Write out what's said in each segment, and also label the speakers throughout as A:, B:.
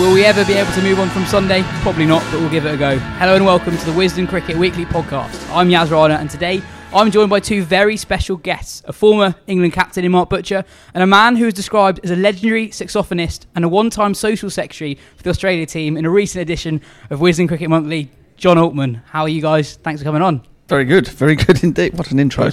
A: Will we ever be able to move on from Sunday? Probably not, but we'll give it a go. Hello and welcome to the Wisden Cricket Weekly podcast. I'm Yaz Rana, and today I'm joined by two very special guests a former England captain in Mark Butcher, and a man who is described as a legendary saxophonist and a one time social secretary for the Australia team in a recent edition of Wisden Cricket Monthly, John Altman. How are you guys? Thanks for coming on.
B: Very good, very good indeed. What an intro.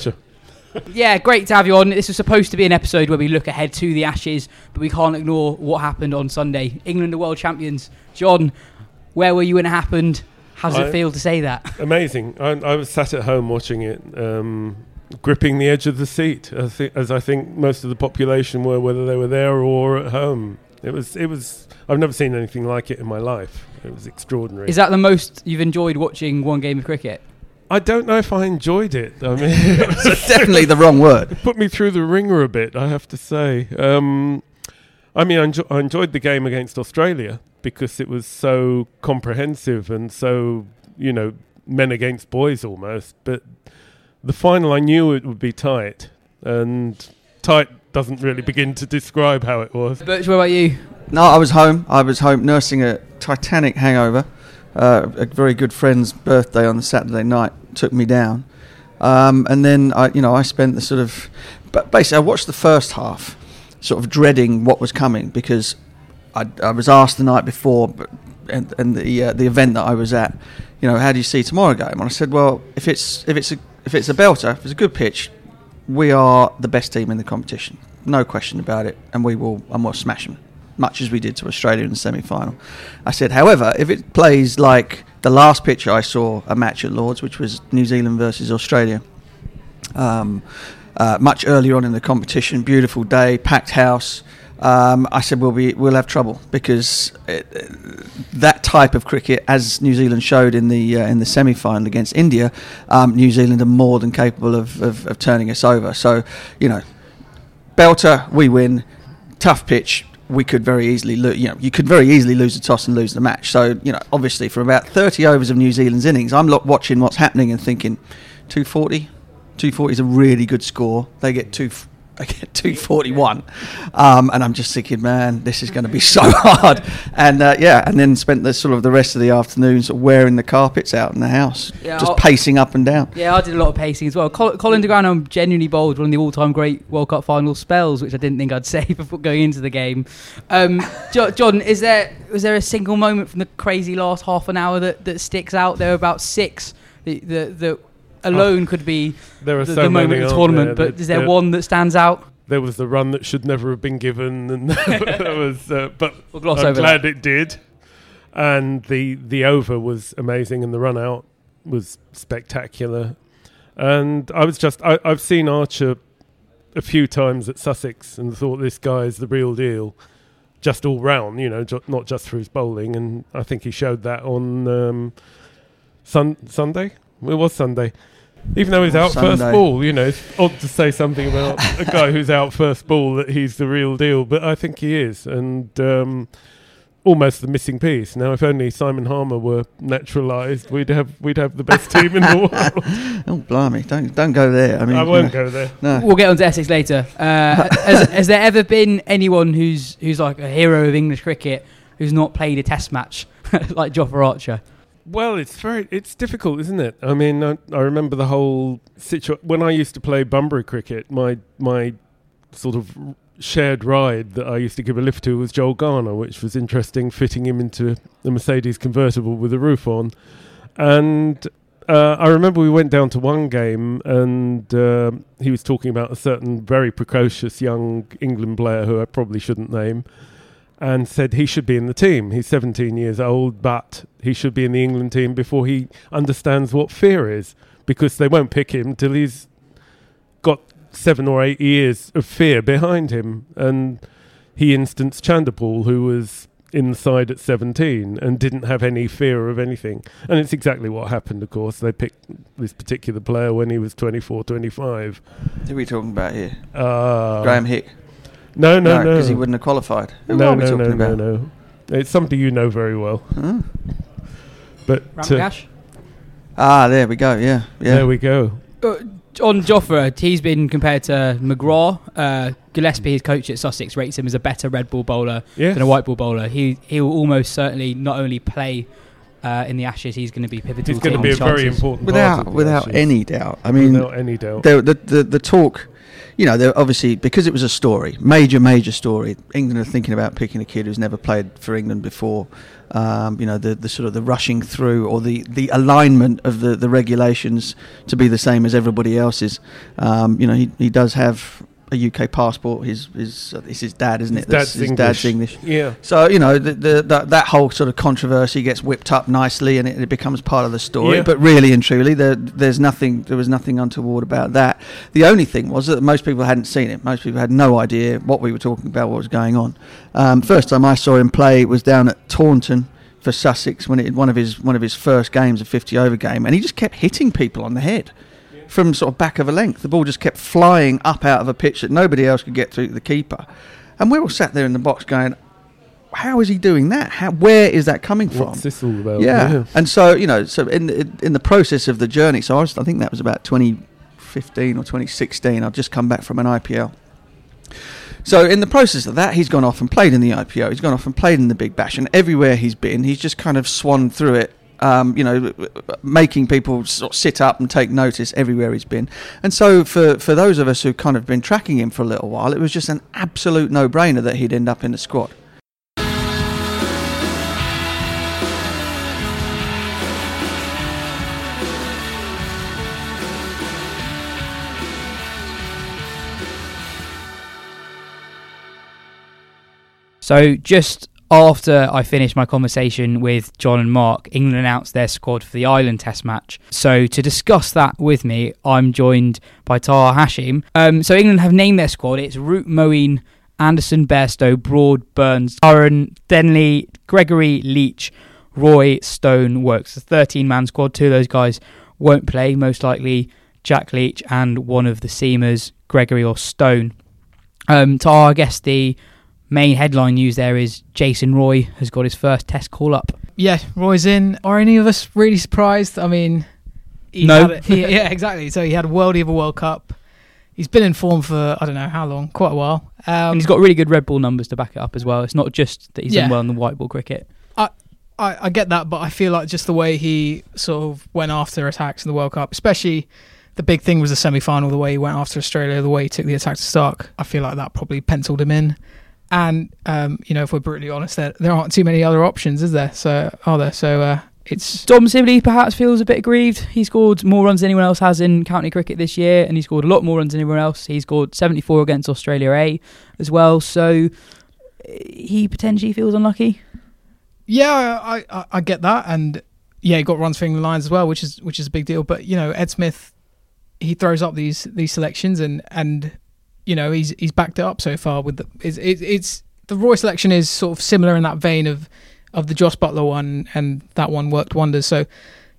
A: Yeah, great to have you on. This was supposed to be an episode where we look ahead to the Ashes, but we can't ignore what happened on Sunday. England are world champions. John, where were you when it happened? How does
C: I-
A: it feel to say that?
C: Amazing. I, I was sat at home watching it, um, gripping the edge of the seat, as, thi- as I think most of the population were, whether they were there or at home. It was. It was. I've never seen anything like it in my life. It was extraordinary.
A: Is that the most you've enjoyed watching one game of cricket?
C: I don't know if I enjoyed it. I mean,
B: So definitely the wrong word.
C: put me through the ringer a bit. I have to say. Um, I mean, I, enjo- I enjoyed the game against Australia because it was so comprehensive and so you know men against boys almost. But the final, I knew it would be tight, and tight doesn't really begin to describe how it was.
A: Butch, what about you?
B: No, I was home. I was home nursing a titanic hangover. Uh, a very good friend's birthday on the Saturday night took me down, um, and then I, you know, I spent the sort of, but basically, I watched the first half, sort of dreading what was coming because I, I was asked the night before, but, and, and the uh, the event that I was at, you know, how do you see tomorrow game? And I said, well, if it's if it's a if it's a belter, if it's a good pitch, we are the best team in the competition, no question about it, and we will and we'll smash them, much as we did to Australia in the semi-final. I said, however, if it plays like the last pitch I saw a match at Lords, which was New Zealand versus Australia, um, uh, much earlier on in the competition, beautiful day, packed house. Um, I said we'll be we'll have trouble because it, that type of cricket, as New Zealand showed in the uh, in the semi final against India, um, New Zealand are more than capable of, of, of turning us over. So, you know, belter, we win. Tough pitch, we could very easily lose. You know, you could very easily lose the toss and lose the match. So, you know, obviously, for about 30 overs of New Zealand's innings, I'm lo- watching what's happening and thinking, 240, 240 is a really good score. They get two. They get 241, um, and I'm just thinking, man, this is going to be so hard. And uh, yeah, and then spent the sort of the rest of the afternoon sort of wearing the carpets out in the house,
A: Yeah,
B: just
A: I'll-
B: pacing up and down.
A: Yeah, I did a lot of pacing as well. Col- Colin de Grandhomme genuinely bowled one of the all-time great World Cup final spells, which I didn't think I'd say before going into the game. Um, jo- John, is there was there a single moment from the crazy last half an hour that, that sticks out? There were about six that, that, that alone could be
C: There are
A: the,
C: so
A: the moment of the tournament.
C: there,
A: but is there
C: that-
A: one that stands out?
C: There was the run that should never have been given, and there was, uh, but
A: We'll gloss
C: I'm
A: over
C: glad
A: that.
C: it did. And the the over was amazing, and the run out was spectacular. And I was just I, I've seen Archer a few times at Sussex and thought this guy is the real deal. just all round, you know, ju- not just through his bowling. And I think he showed that on um, sun- Sunday. It was Sunday. Even though he's out first ball, you know, it's odd to say something about a guy who's out first ball that he's the real deal, but I think he is. And um, almost the missing piece. Now, if only Simon Harmer were naturalised, we'd have we'd have the best team in the world.
B: Oh, blimey! Don't don't go there. I mean,
C: I won't
B: know,
C: go there.
B: No.
A: We'll get on to Essex later. Uh, has, has there ever been anyone who's who's like a hero of English cricket who's not played a Test match like Jofra Archer?
C: Well, it's very it's difficult, isn't it? I mean, I, I remember the whole situation when I used to play Bunbury cricket. My my sort of shared ride that I used to give a lift to was Joel Garner, which was interesting, fitting him into the Mercedes convertible with a roof on. And uh, I remember we went down to one game, and uh, he was talking about a certain very precocious young England player who I probably shouldn't name and said he should be in the team. He's 17 years old, but he should be in the England team before he understands what fear is, because they won't pick him till he's got seven or eight years of fear behind him. And he instanced Chanderpaul, who was inside at 17 and didn't have any fear of anything. And it's exactly what happened, of course. They picked this particular player when he was 24, 25.
B: Who are we talking about here?
C: Uh,
B: Graham Hick.
C: No, no, no.
B: because he wouldn't have qualified. Who
C: no,
B: are we
C: no,
B: talking
C: no,
B: about?
C: no, no. It's somebody you know very well.
B: Huh?
C: But uh,
B: Ah, there we go. Yeah, yeah.
C: there we go.
A: Uh, on Jofra, he's been compared to McGrath. Uh, Gillespie, his coach at Sussex, rates him as a better red ball bowler
C: Yes.
A: than a white ball bowler. He he will almost certainly not only play uh, in the Ashes, he's going to be pivotal.
C: He's going to
A: to
C: be a
A: his
C: very
A: chances.
C: important part
B: without
C: of the
B: without
C: Ashes.
B: any doubt. I mean,
C: without any doubt.
B: the, the the the talk, you know, they're obviously because it was a story, major major story. England are thinking about picking a kid who's never played for England before. Um, you know, the the sort of the rushing through or the the alignment of the the regulations to be the same as everybody else's. Um, you know, he he does have a UK passport. His his it's his dad, isn't it? That's-
C: dad's
B: his
C: English.
B: dad's English.
C: Yeah.
B: So you know the, the, that that whole sort of controversy gets whipped up nicely, and it, it becomes part of the story.
C: Yeah.
B: But really and truly, there, there's nothing. There was nothing untoward about that. The only thing was that most people hadn't seen it. Most people had no idea what we were talking about, what was going on. Um, first time I saw him play was down at Taunton for Sussex when it one of his one of his first games, a 50 over game, and he just kept hitting people on the head. From sort of back of a length, the ball just kept flying up out of a pitch that nobody else could get through to the keeper, and we're all sat there in the box going, how is he doing that? How, where is that coming from?
C: What's this all about?
B: yeah. and so you know, so in in in the process of the journey, so I, was, I think that was about 2015 or 2016. I'd just come back from an IPL. So in the process of that, he's gone off and played in the IPL. He's gone off and played in the Big Bash, and everywhere he's been, he's just kind of swanned through it. Um, you know, making people sort of sit up and take notice everywhere he's been. And so, for, for those of us who've kind of been tracking him for a little while, it was just an absolute no brainer that he'd end up in the squad.
A: So just after I finished my conversation with John and Mark, England announced their squad for the Ireland Test match. So to discuss that with me, I'm joined by Taha Hashim. Um, so England have named their squad. It's Root Moeen, Anderson, Bairstow, Broad, Burns, Curran, Denley, Gregory, Leach, Roy, Stone, Woakes. A 13-man squad. Two of those guys won't play, most likely Jack Leach and one of the seamers, Gregory or Stone. Um, Taha, I guess the main headline news there is Jason Roy has got his first test call up.
D: Yeah, Roy's in. Are any of us really surprised? I mean,
A: No.
D: a- he- yeah, exactly. So he had a worldie of a World Cup. He's been in form for I don't know how long, quite a while. Um,
A: and he's got really good red ball numbers to back it up as well. It's not just that he's
D: Yeah.
A: done well in the white ball cricket.
D: I, I get that, but I feel like just the way he sort of went after attacks in the World Cup, especially the big thing was the semi final, the way he went after Australia, the way he took the attack to Stark. I feel like that probably penciled him in. And um, you know, if we're brutally honest, there there aren't too many other options, is there? So are there? So uh, it's
A: Dom Sibley perhaps feels a bit aggrieved. He scored more runs than anyone else has in county cricket this year, and he scored a lot more runs than anyone else. He scored 74 against Australia A as well, so he potentially feels unlucky.
D: Yeah, I, I I get that, and yeah, he got runs for England Lions as well, which is which is a big deal. But you know, Ed Smith, he throws up these these selections, and and you know he's he's backed it up so far with the it's it, it's the Roy selection is sort of similar in that vein of of the Jos Buttler one, and that one worked wonders. So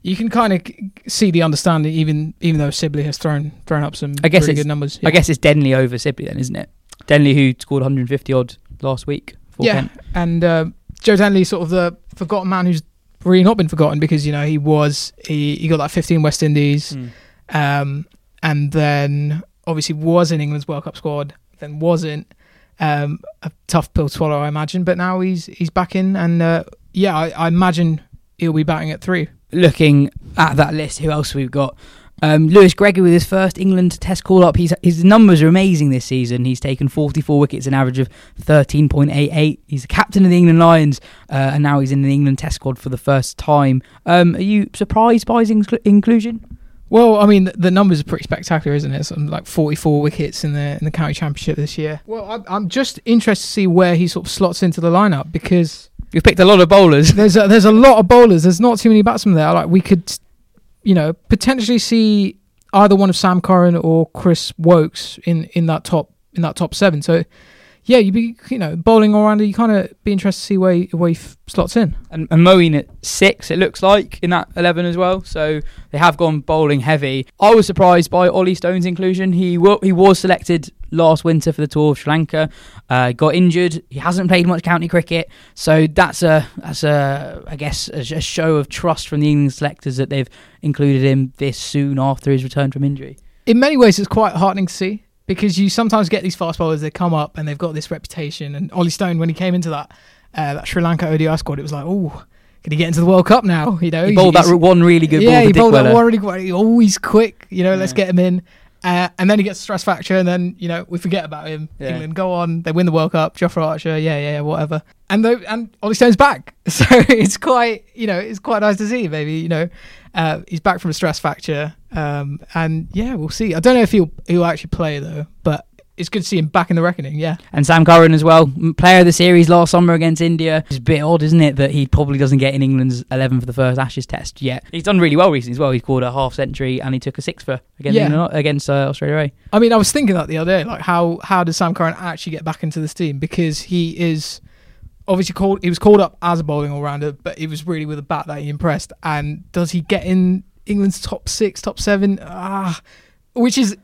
D: you can kind of see the understanding, even even though Sibley has thrown thrown up some
A: I guess
D: really
A: it's-
D: good numbers.
A: I guess it's Denley over Sibley then, isn't it? Denley who scored 150 odd last week for
D: yeah,
A: Kent.
D: and uh, Joe Denley, sort of the forgotten man who's really not been forgotten because you know he was he, he got that 15 West Indies,
A: Mm.
D: um, and then obviously was in England's World Cup squad, then wasn't. Um, a tough pill to swallow, I imagine, but now he's he's back in, and uh, yeah, I, I imagine he'll be batting at three.
A: Looking at that list, who else we've got? Um, Lewis Gregory with his first England Test call up. He's, his numbers are amazing this season. He's taken 44 wickets, an average of 13.88. He's the captain of the England Lions, uh, and now he's in the England Test squad for the first time. Um, are you surprised by his inclu- inclusion?
D: Well, I mean, the, numbers are pretty spectacular, isn't it? Something like 44 wickets in the in the county championship this year. Well, I'm, I'm just interested to see where he sort of slots into the lineup because
A: You've picked a lot of bowlers.
D: there's a, there's a lot of bowlers. There's not too many batsmen there. Like we could, you know, potentially see either one of Sam Curran or Chris Woakes in in that top in that top seven. So. Yeah, you'd be, you know, bowling all around. You kind of be interested to see where he, where he f- slots in.
A: and, and Moeen at six, it looks like, in that 11 as well. So they have gone bowling heavy. I was surprised by Ollie Stone's inclusion. He, wa- he was selected last winter for the tour of Sri Lanka, uh, got injured. He hasn't played much county cricket. So that's a, that's a I guess, a, a show of trust from the England selectors that they've included him this soon after his return from injury.
D: in many ways, it's quite heartening to see because you sometimes get these fast bowlers that come up and they've got this reputation. And Ollie Stone, when he came into that uh, that Sri Lanka ODI squad, it was like, oh, can he get into the World Cup now? You know,
A: He bowled that one really good ball
D: yeah,
A: for
D: he bowled that one really good. Always quick. You know, let's get him in. Uh, and then he gets a stress fracture, and then you know we forget about him.
A: Yeah.
D: England go on, they win the World Cup. Jofra Archer, yeah, yeah, yeah, whatever. And though, and Ollie Stone's back, so it's quite, you know, it's quite nice to see. Maybe you know, uh, he's back from a stress fracture, um, and yeah, we'll see. I don't know if he'll he'll actually play though, but it's good to see him back in the reckoning. Yeah,
A: And Sam Curran as well, player of the series last summer against India. It's a bit odd, isn't it, that he probably doesn't get in England's 11 for the first Ashes test yet. He's done really well recently as well. He scored a half century and he took a six for against,
D: Yeah.
A: England, against uh, Australia A.
D: I mean, I was thinking that the other day, like how how does Sam Curran actually get back into this team? Because he is obviously called. He was called up as a bowling all rounder, but it was really with a bat that he impressed. And does he get in England's top six, top seven? Ah, which is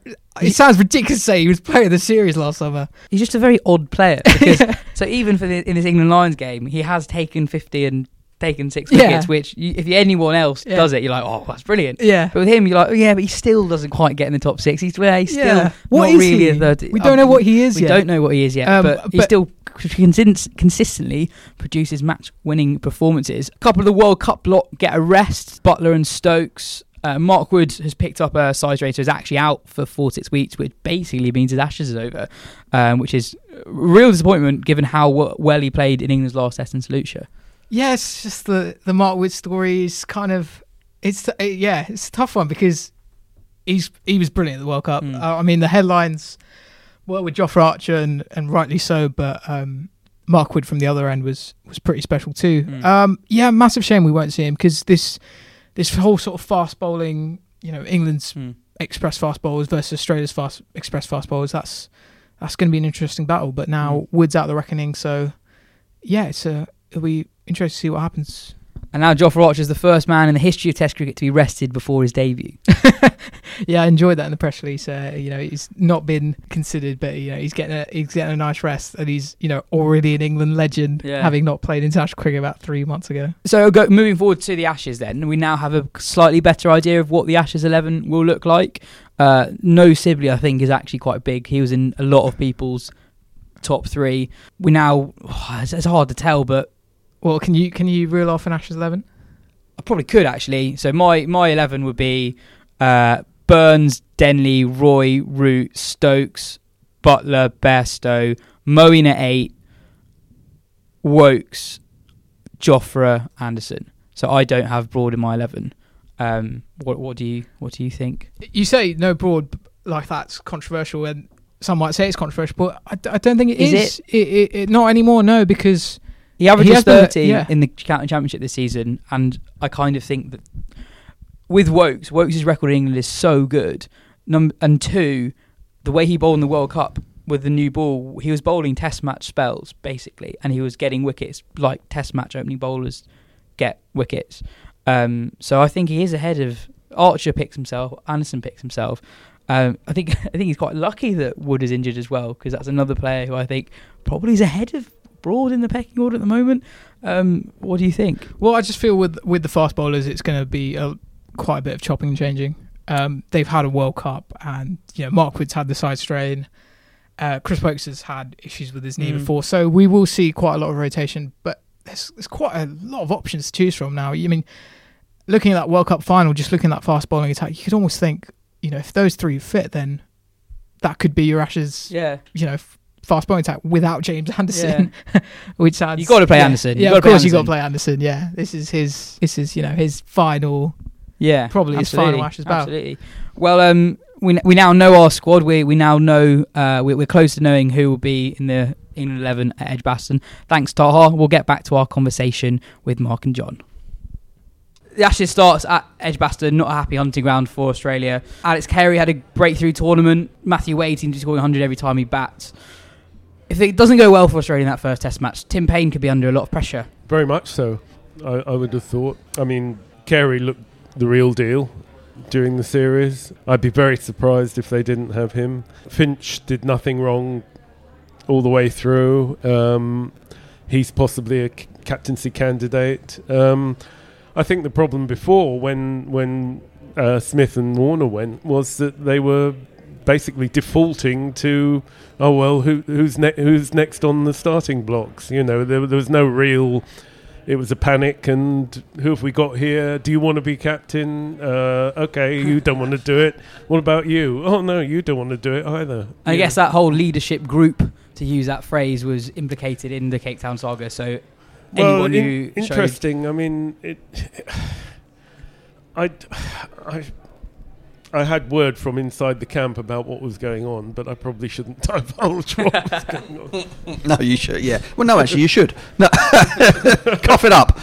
D: it sounds ridiculous to say he was player of the series last summer.
A: He's just a very odd player. Because, so even for the, in this England Lions game, he has taken 50 and taken six
D: Yeah.
A: wickets, which you, if anyone else
D: Yeah.
A: does it, you're like, oh, that's brilliant.
D: Yeah.
A: But with him, you're like, oh, yeah, but he still doesn't quite get in the top six. He's, well, he's still
D: Yeah. What
A: not
D: is
A: really
D: he?
A: a third.
D: We don't know what he is
A: We
D: yet.
A: don't know what he is yet,
D: Um,
A: but he still consist- consistently produces match-winning performances. A couple of the World Cup lot get a rest. Buttler and Stokes. Uh, Mark Wood has picked up a side strain, is actually out for four six weeks, which basically means his Ashes is over, um, which is a real disappointment given how w- well he played in England's last test in St Lucia.
D: Yeah, it's just the the Mark Wood story is kind of it's uh, yeah, it's a tough one because he's he was brilliant at the World Cup.
A: Mm.
D: Uh, I mean, the headlines were with Jofra Archer and and rightly so, but um, Mark Wood from the other end was was pretty special too.
A: Mm.
D: Um, yeah, massive shame we won't see him because this this whole sort of fast bowling, you know, England's
A: Mm.
D: express fast bowlers versus Australia's fast express fast bowlers. That's that's going to be an interesting battle. But now
A: Mm.
D: Wood's out of the reckoning, so yeah, it's a it'll be interesting to see what happens.
A: And now Jofra Archer is the first man in the history of Test cricket to be rested before his debut.
D: Yeah, I enjoyed that in the press release. Uh, you know, he's not been considered, but you know, he's getting a he's getting a nice rest, and he's you know already an England legend,
A: Yeah.
D: having not played international cricket about three months ago.
A: So go, moving forward to the Ashes, then we now have a slightly better idea of what the Ashes eleven will look like. Uh, no Sibley, I think, is actually quite big. He was in a lot of people's top three. We now it's, it's hard to tell, but
D: Well, can you can you reel off an Ashes eleven?
A: I probably could actually. So my my eleven would be uh, Burns, Denley, Roy, Root, Stokes, Buttler, Bairstow, Moeen at eight, Woakes, Jofra, Anderson. So I don't have Broad in my eleven. Um, what what do you what do you think?
D: You say no broad b- like that's controversial, and some might say it's controversial, but I, d- I don't think it
A: Is
D: is. It? It, it, not anymore. No, because
A: He averages
D: has been-
A: thirty
D: yeah.
A: in the county championship this season, and I kind of think that with Woakes, Woakes' record in England is so good. Num- and two, the way he bowled in the World Cup with the new ball, he was bowling test match spells basically, and he was getting wickets like test match opening bowlers get wickets. Um, so I think he is ahead of Archer picks himself, Anderson picks himself. Um, I think I think he's quite lucky that Wood is injured as well because that's another player who I think probably is ahead of Broad in the pecking order at the moment. Um, what do you think?
D: Well, I just feel with with the fast bowlers, it's going to be a, quite a bit of chopping and changing. Um, they've had a World Cup, and you know Mark Wood's had the side strain. Uh, Chris Woakes has had issues with his knee
A: Mm.
D: before, so we will see quite a lot of rotation. But there's, there's quite a lot of options to choose from now. I mean, looking at that World Cup final, just looking at that fast bowling attack, you could almost think, you know, if those three fit, then that could be your Ashes,
A: Yeah,
D: you know, f- fast bowling attack without James Anderson, which adds.
A: You gotta play
D: yeah,
A: Anderson. You
D: Yeah, of course you got to play Anderson. Yeah, this is his. This is you know his final.
A: yeah,
D: Probably his final Ashes bout.
A: Absolutely. Well, um, we we now know our squad. We we now know uh, we, we're close to knowing who will be in the England eleven at Edgbaston. Thanks, Taha. We'll get back to our conversation with Mark and John. The Ashes starts at Edgbaston, not a happy hunting ground for Australia. Alex Carey had a breakthrough tournament. Matthew Wade seems to be scoring 100 every time he bats. If it doesn't go well for Australia in that first Test match, Tim Paine could be under a lot of pressure.
C: Very much so. I, I would have thought. I mean, Carey looked the real deal during the series. I'd be very surprised if they didn't have him. Finch did nothing wrong all the way through. Um, he's possibly a c- captaincy candidate. Um, I think the problem before, when when uh, Smith and Warner went, was that they were basically defaulting to, oh well, who, who's ne- who's next on the starting blocks? You know, there, there was no real. It was a panic, and who have we got here? Do you want to be captain? Uh, okay, you don't want to do it. What about you? Oh no, you don't want to do it either.
A: I
C: You
A: guess that whole leadership group, to use that phrase, was implicated in the Cape Town saga. So
C: Well,
A: anyone
C: in-
A: who showed-
C: interesting. I mean, it. I, I, I had word from inside the camp about what was going on, but I probably shouldn't divulge what was going on.
B: No, you should. Yeah. Well, no, actually, you should. No, cough it up.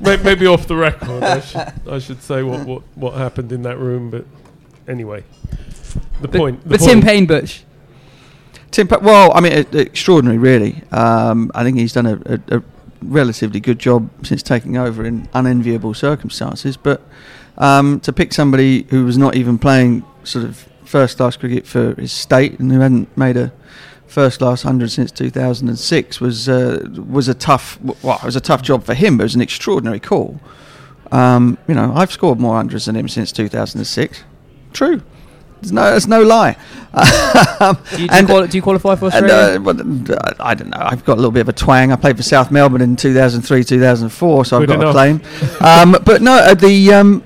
C: Maybe off the record, I should, I should say what, what, what happened in that room. But anyway, the
A: but,
C: point. The
A: but Tim
C: point-
A: Paine Butch,
B: Tim, Pa- well, I mean, e- extraordinary, really. Um, I think he's done a, a, a relatively good job since taking over in unenviable circumstances. But um, to pick somebody who was not even playing sort of first class cricket for his state and who hadn't made a first class hundred since 2006 was uh, was a tough well, it was a tough job for him, but it was an extraordinary call. Um, you know, I've scored more hundreds than him since 2006. True. There's no, there's no lie.
A: Do you, do, you
B: and-
A: do you qualify for
B: and,
A: Australia?
B: uh, but, uh, I don't know. I've got a little bit of a twang. I played for South Melbourne in 2003, 2004, so I've got
C: enough.
B: a claim. um, but no, uh, the, um,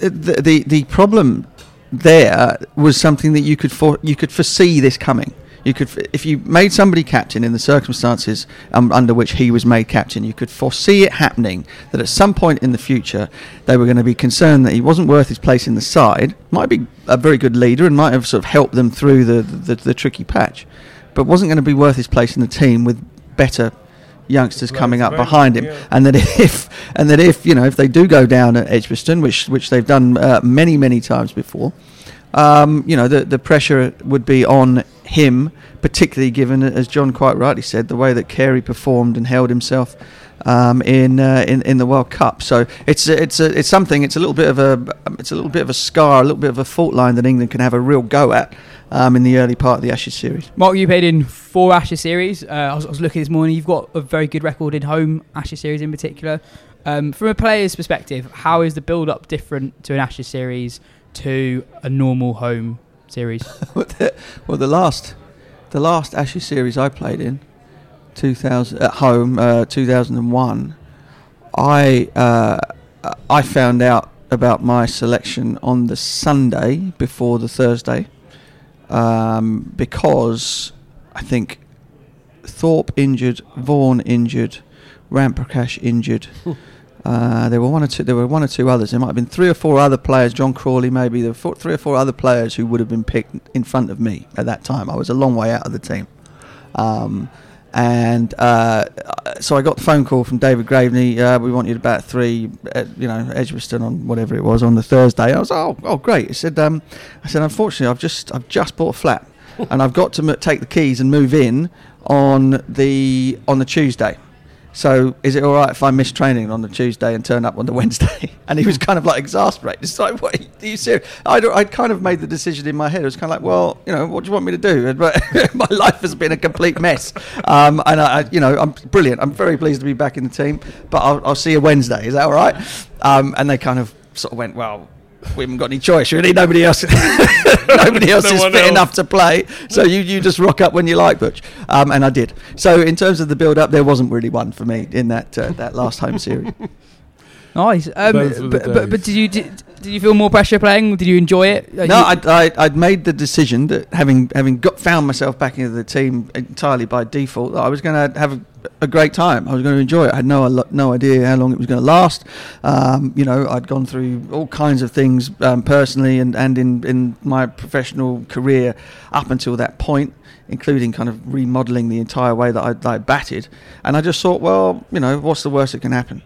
B: the the the problem there was something that you could for, you could foresee this coming. You could, if you made somebody captain in the circumstances um, under which he was made captain, you could foresee it happening. That at some point in the future, they were going to be concerned that he wasn't worth his place in the side. Might be a very good leader and might have sort of helped them through the the, the tricky patch, but wasn't going to be worth his place in the team with better youngsters coming up behind him.
C: yeah.
B: And that if and that if you know if they do go down at Edgbaston, which which they've done uh, many many times before, um, you know the the pressure would be on him, particularly given as John quite rightly said the way that Carey performed and held himself. Um, in, uh, in in the World Cup, so it's it's a, it's something. It's a little bit of a it's a little bit of a scar, a little bit of a fault line that England can have a real go at um, in the early part of the Ashes series.
A: Mark, you played in four Ashes series. Uh, I, was, I was looking this morning. You've got a very good record in home Ashes series in particular. Um, from a player's perspective, how is the build-up different to an Ashes series to a normal home series?
B: well, the last, the last Ashes series I played in, 2000 at home, uh, 2001. I uh, I found out about my selection on the Sunday before the Thursday, um, because I think Thorpe injured, Vaughan injured, Ramprakash injured. Uh, there were one or two. There were one or two others. There might have been three or four other players. John Crawley, maybe. There were four, three or four other players who would have been picked in front of me at that time. I was a long way out of the team, um, and uh, so I got the phone call from David Graveney. Uh, we want you bat three, at, you know, Edgbaston on whatever it was on the Thursday. I was oh, oh great. I said, um, I said, unfortunately, I've just I've just bought a flat. and I've got to m- take the keys and move in on the on the Tuesday. So is it all right if I miss training on the Tuesday and turn up on the Wednesday? And he was kind of like exasperated. It's like, what are you serious? I'd, I'd kind of made the decision in my head. It was kind of like, well, you know, what do you want me to do? But my life has been a complete mess. Um, and I, I, you know, I'm brilliant. I'm very pleased to be back in the team. But I'll, I'll see you Wednesday. Is that all right? Um, and they kind of sort of went, well, we haven't got any choice really. Nobody else, nobody else
C: No
B: is fit
C: else.
B: enough to play. So you, you just rock up when you like, Butch. Um, and I did. So in terms of the build up, there wasn't really one for me in that uh, that last home series.
A: Nice. Um,
C: Those
A: but, but, but did you did, did you feel more pressure playing? Did you enjoy it?
B: No,
A: you-
B: I'd, I, I'd made the decision that having having got found myself back into the team entirely by default, that I was going to have a, a great time. I was going to enjoy it. I had no no idea how long it was going to last. Um, you know, I'd gone through all kinds of things um, personally and, and in, in my professional career up until that point, including kind of remodeling the entire way that I, that I batted. And I just thought, well, you know, what's the worst that can happen?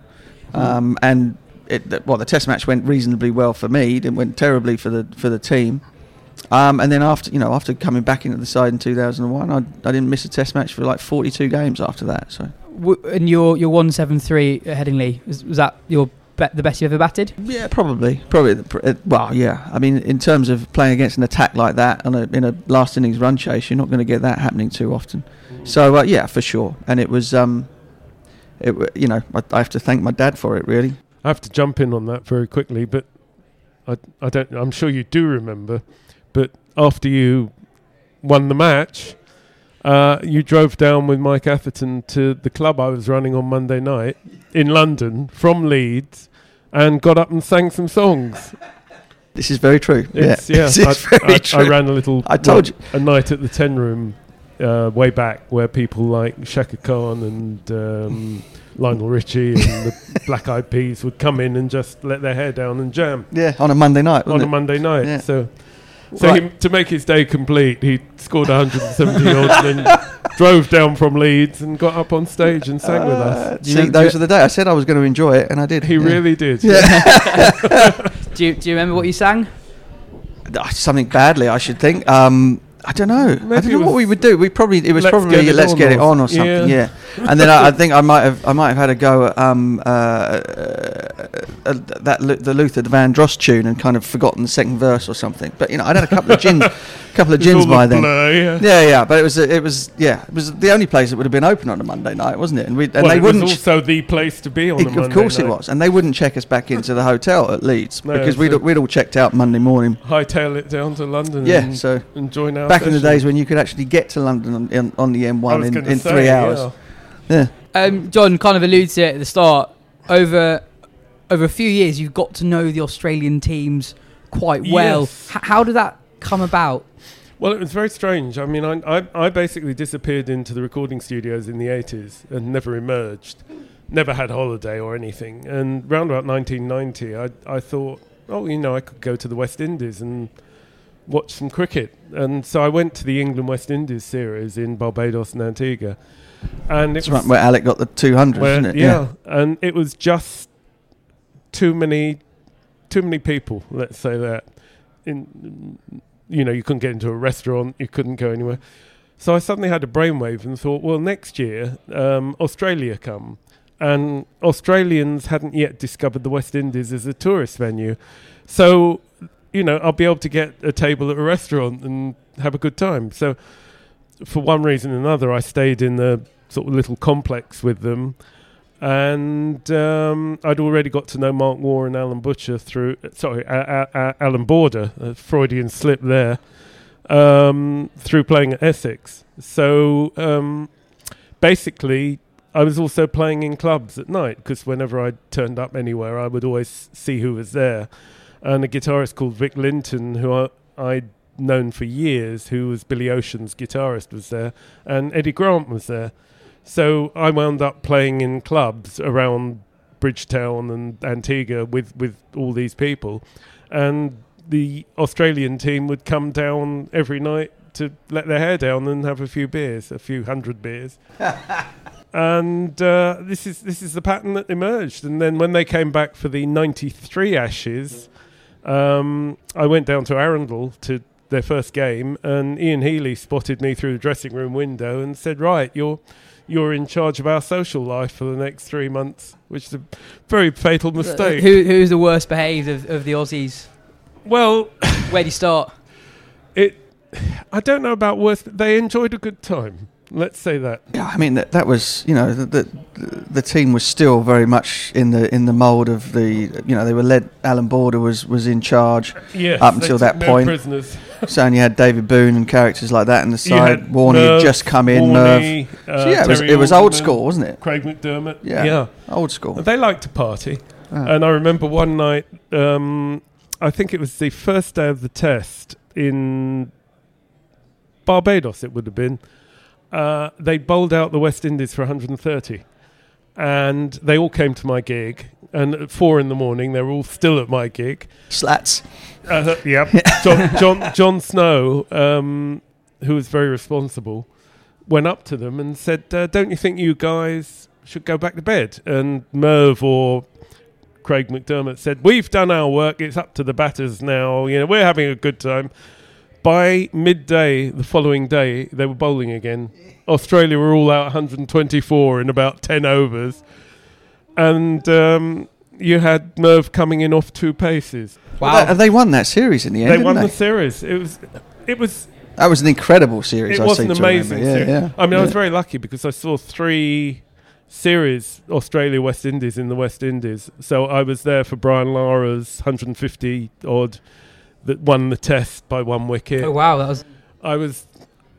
B: Um, and it, the- well, the test match went reasonably well for me. It went terribly for the for the team. Um, and then after you know after coming back into the side in 2001, I, I didn't miss a test match for like 42 games after that. So
A: and your your one seven three at Headingley was, was that your be- the best you ever batted?
B: yeah, probably probably well yeah. I mean, in terms of playing against an attack like that on a, in a last innings run chase, you're not going to get that happening too often. So uh, yeah, for sure. And it was um, it you know I, I have to thank my dad for it really.
C: I have to jump in on that very quickly, but I, I don't. I'm sure you do remember. But after you won the match, uh, you drove down with Mike Atherton to the club I was running on Monday night in London from Leeds, and got up and sang some songs.
B: This is very true.
C: It's,
B: yeah,
C: yeah, I,
B: very
C: I,
B: true.
C: I ran a little.
B: I told you.
C: a night at the Ten Room uh, way back where people like Chaka Khan and um, Lionel Richie and the Black Eyed Peas would come in and just let their hair down and jam
B: Yeah, on a Monday night.
C: on
B: wasn't
C: a
B: it?
C: Monday night.
B: Yeah.
C: So, so
B: Right.
C: he, to make his day complete, he scored 170 odd and then drove down from Leeds and got up on stage and sang with
B: Uh,
C: us.
A: You
B: see, those are the days. I said I was going to enjoy it, and I did.
C: He
B: yeah.
C: really did.
A: Do you, do you remember what you sang?
B: Ah, something badly, I should think. Um, I don't know. I don't know what we would do. We probably it was
C: Let's
B: probably
C: Get It
B: let's
C: On
B: get it on or something.
C: yeah.
B: Yeah. and then I, I think I might have I might have had a go at um, uh, uh, uh, that Lu- the Luther the Vandross tune and kind of forgotten the second verse or something. But you know, I'd had a couple of gins, couple of gins by
C: a
B: then.
C: blur, yeah.
B: Yeah, yeah, but it was it was yeah, it was the only place that would have been open on a Monday night, wasn't it? And we and
C: well,
B: they
C: it
B: wouldn't.
C: was also the place to be on
B: It-
C: a Monday
B: of course it was, and they wouldn't check us back into the hotel at Leeds
C: No,
B: because we'd, we'd all checked out Monday morning.
C: Hightail it down to London
B: Yeah,
C: and,
B: so
C: and join our
B: back in the days when you could actually get to London on, in, on the M1 in, in
C: say,
B: three hours.
C: yeah.
B: Yeah.
A: Um, John kind of alludes to it at the start. Over over a few years, you've got to know the Australian teams quite well.
C: Yes.
A: H- how did that come about?
C: Well, it was very strange. I mean, I, I, I basically disappeared into the recording studios in the 80s and never emerged. Never had holiday or anything. And round about 1990, I, I thought, oh, you know, I could go to the West Indies and watch some cricket. And so I went to the England West Indies series in Barbados and Antigua. And it's
B: right, where Alec got the 200,
C: where-
B: isn't it?
C: Yeah, and it was just too many, too many people. Let's say that. In, you know, you couldn't get into a restaurant, you couldn't go anywhere. So I suddenly had a brainwave and thought, well, next year um, Australia come, and Australians hadn't yet discovered the West Indies as a tourist venue, so you know I'll be able to get a table at a restaurant and have a good time. So for one reason or another, I stayed in the sort of little complex with them. And um, I'd already got to know Mark Moore and Alan Butcher through, sorry, a- a- Alan Border, a Freudian slip there, um, through playing at Essex. So um, basically, I was also playing in clubs at night because whenever I turned up anywhere, I would always see who was there. And a guitarist called Vic Linton, who I, I'd known for years, who was Billy Ocean's guitarist, was there, and Eddie Grant was there. So I wound up playing in clubs around Bridgetown and Antigua with, with all these people. And the Australian team would come down every night to let their hair down and have a few beers, a few hundred beers. and uh, this is this is the pattern that emerged. And then when they came back for the '93 Ashes, um, I went down to Arundel to their first game, and Ian Healy spotted me through the dressing room window and said, "Right, you're." You're in charge of our social life for the next three months, which is a very fatal mistake.
A: Who, who's the worst behaved of, of the Aussies?
C: Well,
A: Where do you start?
C: it. I don't know about worse. But they enjoyed a good time. Let's say that.
B: Yeah, I mean that, that was you know the, the the team was still very much in the in the mould of the you know they were led. Alan Border was was in charge
C: Yes,
B: up until that
C: no
B: point.
C: prisoners.
B: So and you had David Boon and characters like that in the side. Warney had just come in.
C: Warney,
B: Merv.
C: uh,
B: So yeah, it was, it was old school, wasn't it?
C: Craig McDermott.
B: Yeah,
C: yeah.
B: old school.
C: They liked to party.
B: Ah.
C: And I remember one night, um, I think it was the first day of the test in Barbados, it would have been. Uh, they bowled out the West Indies for 130. And they all came to my gig. And at four in the morning, they were all still at my gig.
B: Slats.
C: Uh, yep. John, John, John Snow, um, who was very responsible, went up to them and said, uh, "Don't you think you guys should go back to bed?" And Merv or Craig McDermott said, "We've done our work. It's up to the batters now. You know, we're having a good time." By midday the following day, they were bowling again. Australia were all out 124 in about 10 overs, and um, you had Merv coming in off two paces.
B: Well, they, they won that series in the end.
C: They
B: didn't
C: won
B: they?
C: the series. It was, it was,
B: That was an incredible series.
C: it
B: I
C: was
B: seem
C: an amazing
B: remember. Yeah,
C: series.
B: yeah.
C: I mean, I was very lucky because I saw three series Australia West Indies in the West Indies. So I was there for Brian Lara's 150 odd that won the test by one wicket.
A: Oh wow, that was
C: I was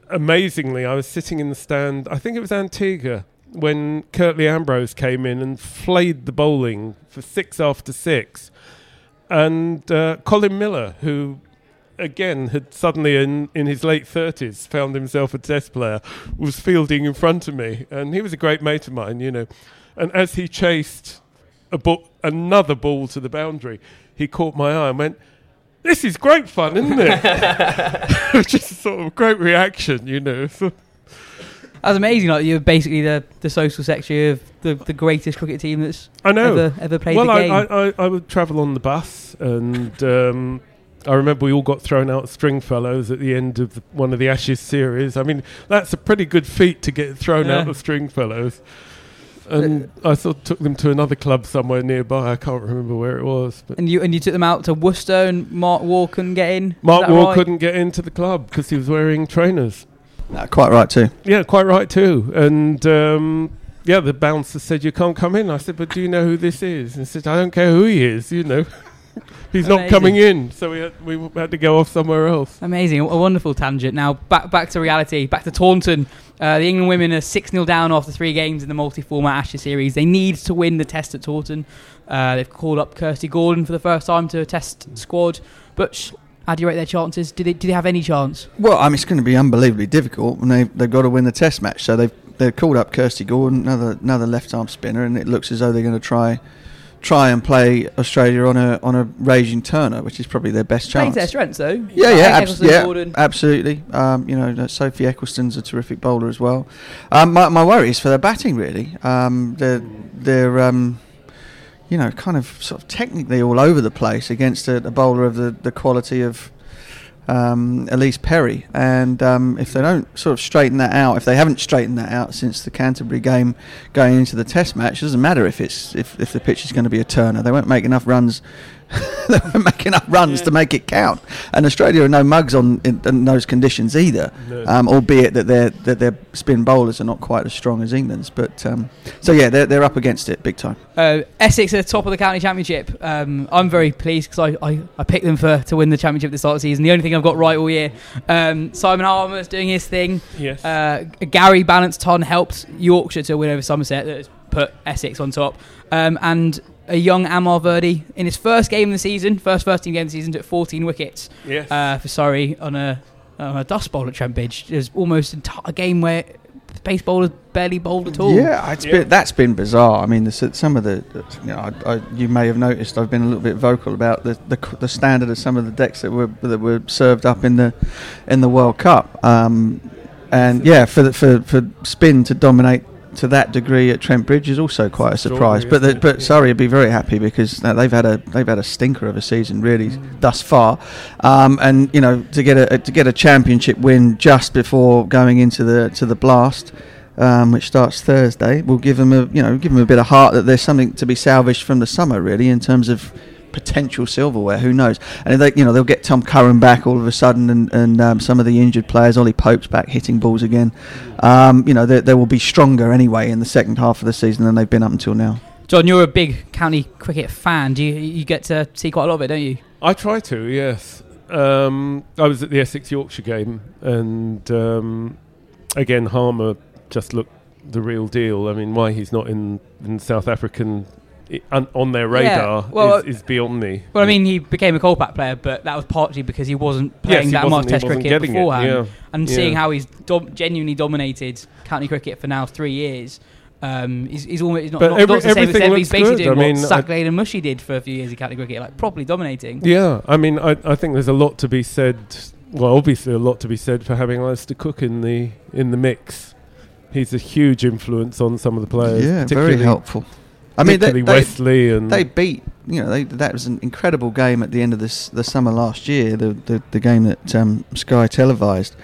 C: amazingly, I was sitting in the stand. I think it was Antigua when Curtly Ambrose came in and flayed the bowling for six after six, and uh, Colin Miller, who again had suddenly in in his late thirties found himself a test player, was fielding in front of me, and he was a great mate of mine, you know, and as he chased a ball, another ball to the boundary, he caught my eye and went. This is great fun, isn't it? Just a sort of great reaction, you know.
A: That's amazing. Like you're basically the, the social secretary of the, the greatest cricket team that's
C: I know.
A: ever ever played
C: well,
A: the
C: I,
A: game.
C: I, I, I would travel on the bus, and um, I remember we all got thrown out of Stringfellows at the end of the, one of the Ashes series. I mean, that's a pretty good feat to get thrown out
A: Yeah.
C: of Stringfellows. And I sort of took them to another club somewhere nearby. I can't remember where it was, but
A: and you and you took them out to Worcester, and Mark Waugh couldn't get in.
C: Mark
A: that
C: Waugh
A: right?
C: couldn't get into the club because he was wearing trainers.
B: No, quite right too.
C: Yeah, quite right too. And um, yeah, the bouncer said you can't come in. I said, but do you know who this is? And he said, I don't care who he is. You know, he's not coming in. So we had, we had to go off somewhere else.
A: Amazing, a wonderful tangent. Now back back to reality, back to Taunton. Uh, the England women are six 0 down after three games in the multi-format Ashes series. They need to win the Test at Taunton. Uh, they've called up Kirsty Gordon for the first time to a Test squad. But sh- how do you rate their chances? Do they do they have any chance?
B: Well, I mean, it's going to be unbelievably difficult, and they they've got to win the Test match. So they've they've called up Kirsty Gordon, another another left arm spinner, and it looks as though they're going to try try and play Australia on a on a raging Turner, which is probably their best
A: Plays
B: chance.
A: their strengths though.
B: Yeah, yeah, abs- yeah, absolutely. Um, you know, Sophie Ecclestone's a terrific bowler as well. Um, my, my worry is for their batting, really. Um, they're they're um, you know kind of sort of technically all over the place against a, a bowler of the, the quality of um, Ellyse Perry, and um, if they don't sort of straighten that out, if they haven't straightened that out since the Canterbury game going into the Test match, it doesn't matter if it's if, if the pitch is going to be a turner. They won't make enough runs. they won't make enough runs to make it count. And Australia are no mugs on in, in those conditions either.
C: No.
B: Um, albeit that their that their spin bowlers are not quite as strong as England's. But um, so yeah, they're they're up against it big time.
A: Uh, Essex are at the top of the county championship. Um, I'm very pleased because I, I, I picked them for to win the championship at the start of the season. The only thing I've got right all year. Um, Simon Harmer's doing his thing.
C: Yes.
A: Uh, Gary Ballance-Ton helped Yorkshire to win over Somerset. That has put Essex on top. Um, and a young Amar Virdi in his first game of the season, first first team game of the season, took 14 wickets
C: yes.
A: uh, for Surrey on a, on a dust bowl at Trent Bridge. It was almost enti- a game where pace bowlers barely bowled at all.
B: Yeah, it's
C: Yeah.
B: Been, that's been bizarre. I mean, the, some of the, the- you know, I, I, you may have noticed I've been a little bit vocal about the, the the standard of some of the decks that were that were served up in the in the World Cup. Um, and yeah, for the, for for spin to dominate to that degree at Trent Bridge is also quite a surprise. But the, but
C: Yeah.
B: Surrey would be very happy because they've had a they've had a stinker of a season really thus far, um, and you know to get a to get a championship win just before going into the to the blast. Um, which starts Thursday, will give them a you know give them a bit of heart that there's something to be salvaged from the summer really in terms of potential silverware. Who knows? And they, you know, they'll get Tom Curran back all of a sudden, and, and um, some of the injured players, Ollie Pope's back hitting balls again. Um, you know, they, they will be stronger anyway in the second half of the season than they've been up until now.
A: John, you're a big county cricket fan. Do you you get to see quite a lot of it, don't you?
C: I try to, yes. Um, I was at the Essex Yorkshire game, and um, again, Harmer just looked the real deal. I mean, why he's not in, in South African i- on their radar
A: well,
C: is, is beyond me.
A: Well, I mean, he became a Kolpak player, but that was partly because he wasn't
C: Yes,
A: playing
C: he
A: that
C: wasn't-
A: much Test cricket beforehand.
C: yeah.
A: And
C: Yeah.
A: seeing how he's dom- genuinely dominated county cricket for now three years, um, he's, he's almost he's not,
C: But
A: not,
C: every-
A: not the same
C: everything
A: extent. but He's
C: looks
A: basically
C: good.
A: doing
C: I mean,
A: what
C: I-
A: Saqlain and Mushy did for a few years in county cricket, like properly dominating.
C: Yeah, I mean, I, I think there's a lot to be said. Well, obviously, a lot to be said for having Alastair Cook in the in the mix. He's a huge influence on some of the players.
B: yeah, very helpful. I mean, they,
C: particularly
B: they,
C: Wesley and
B: they beat. You know, they, that was an incredible game at the end of this the summer last year. The the, the game that um, Sky televised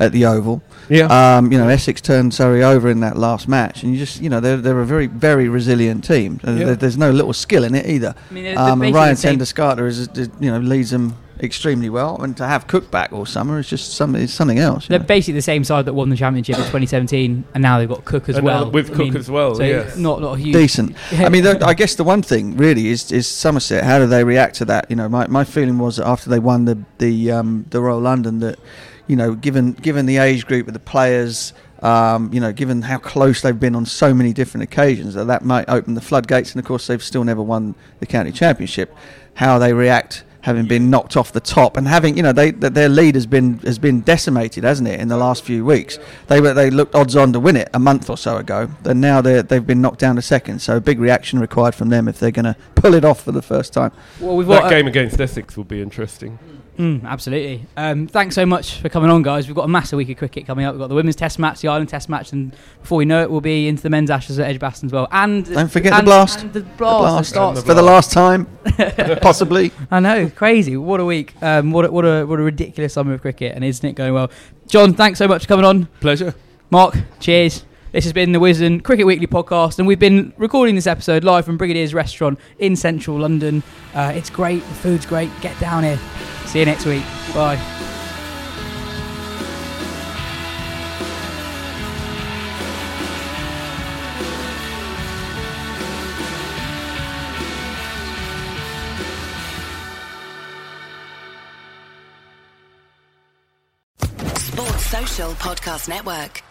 B: at the Oval.
C: yeah.
B: Um, you know, Essex turned Surrey over in that last match, and you just, you know, they're, they're a very, very resilient team. Uh,
C: Yeah.
B: there's no little skill in it either.
A: I mean, they're-
B: Um,
A: they're
B: and Ryan
A: the same-
B: is, is, you know, leads them extremely well, and to have Cook back all summer is just something, it's something else.
A: They're
B: know.
A: basically the same side that won the championship in 2017, and now they've got Cook as
C: And
A: well.
C: with
A: I
C: Cook
A: mean,
C: as well,
A: so
C: yes.
A: not not a huge.
B: decent. I mean, I guess the one thing really is is Somerset. How do they react to that? You know, my, my feeling was that after they won the the um, the Royal London that, you know, given given the age group of the players. Um, you know, given how close they've been on so many different occasions, that that might open the floodgates. And of course, they've still never won the county championship. How they react, having been knocked off the top, and having you know, they that their lead has been has been decimated, hasn't it, in the last few weeks? They were they looked odds on to win it a month or so ago, and now they they've been knocked down to second. So a big reaction required from them if they're going to pull it off for the first time.
A: well, we've
C: that
A: got, uh,
C: game against Essex will be interesting.
A: Mm, absolutely. Um, thanks so much for coming on, guys. We've got a massive week of cricket coming up. We've got the women's test match, the Ireland test match, and before we know it, we'll be into the men's ashes at Edgbaston as well. And
B: Don't forget the blast.
A: and the
B: The
A: blast.
B: blast.
A: that starts-
B: for the last time, possibly.
A: I know, crazy. What a week. Um, what a, what a what a ridiculous summer of cricket, and isn't it going well? John, thanks so much for coming on.
C: Pleasure.
A: Mark, cheers. This has been the Wisden Cricket Weekly podcast, and we've been recording this episode live from Brigadier's Restaurant in central London. Uh, it's great, the food's great. Get down here. See you next week. Bye.
E: Sports Social Podcast Network.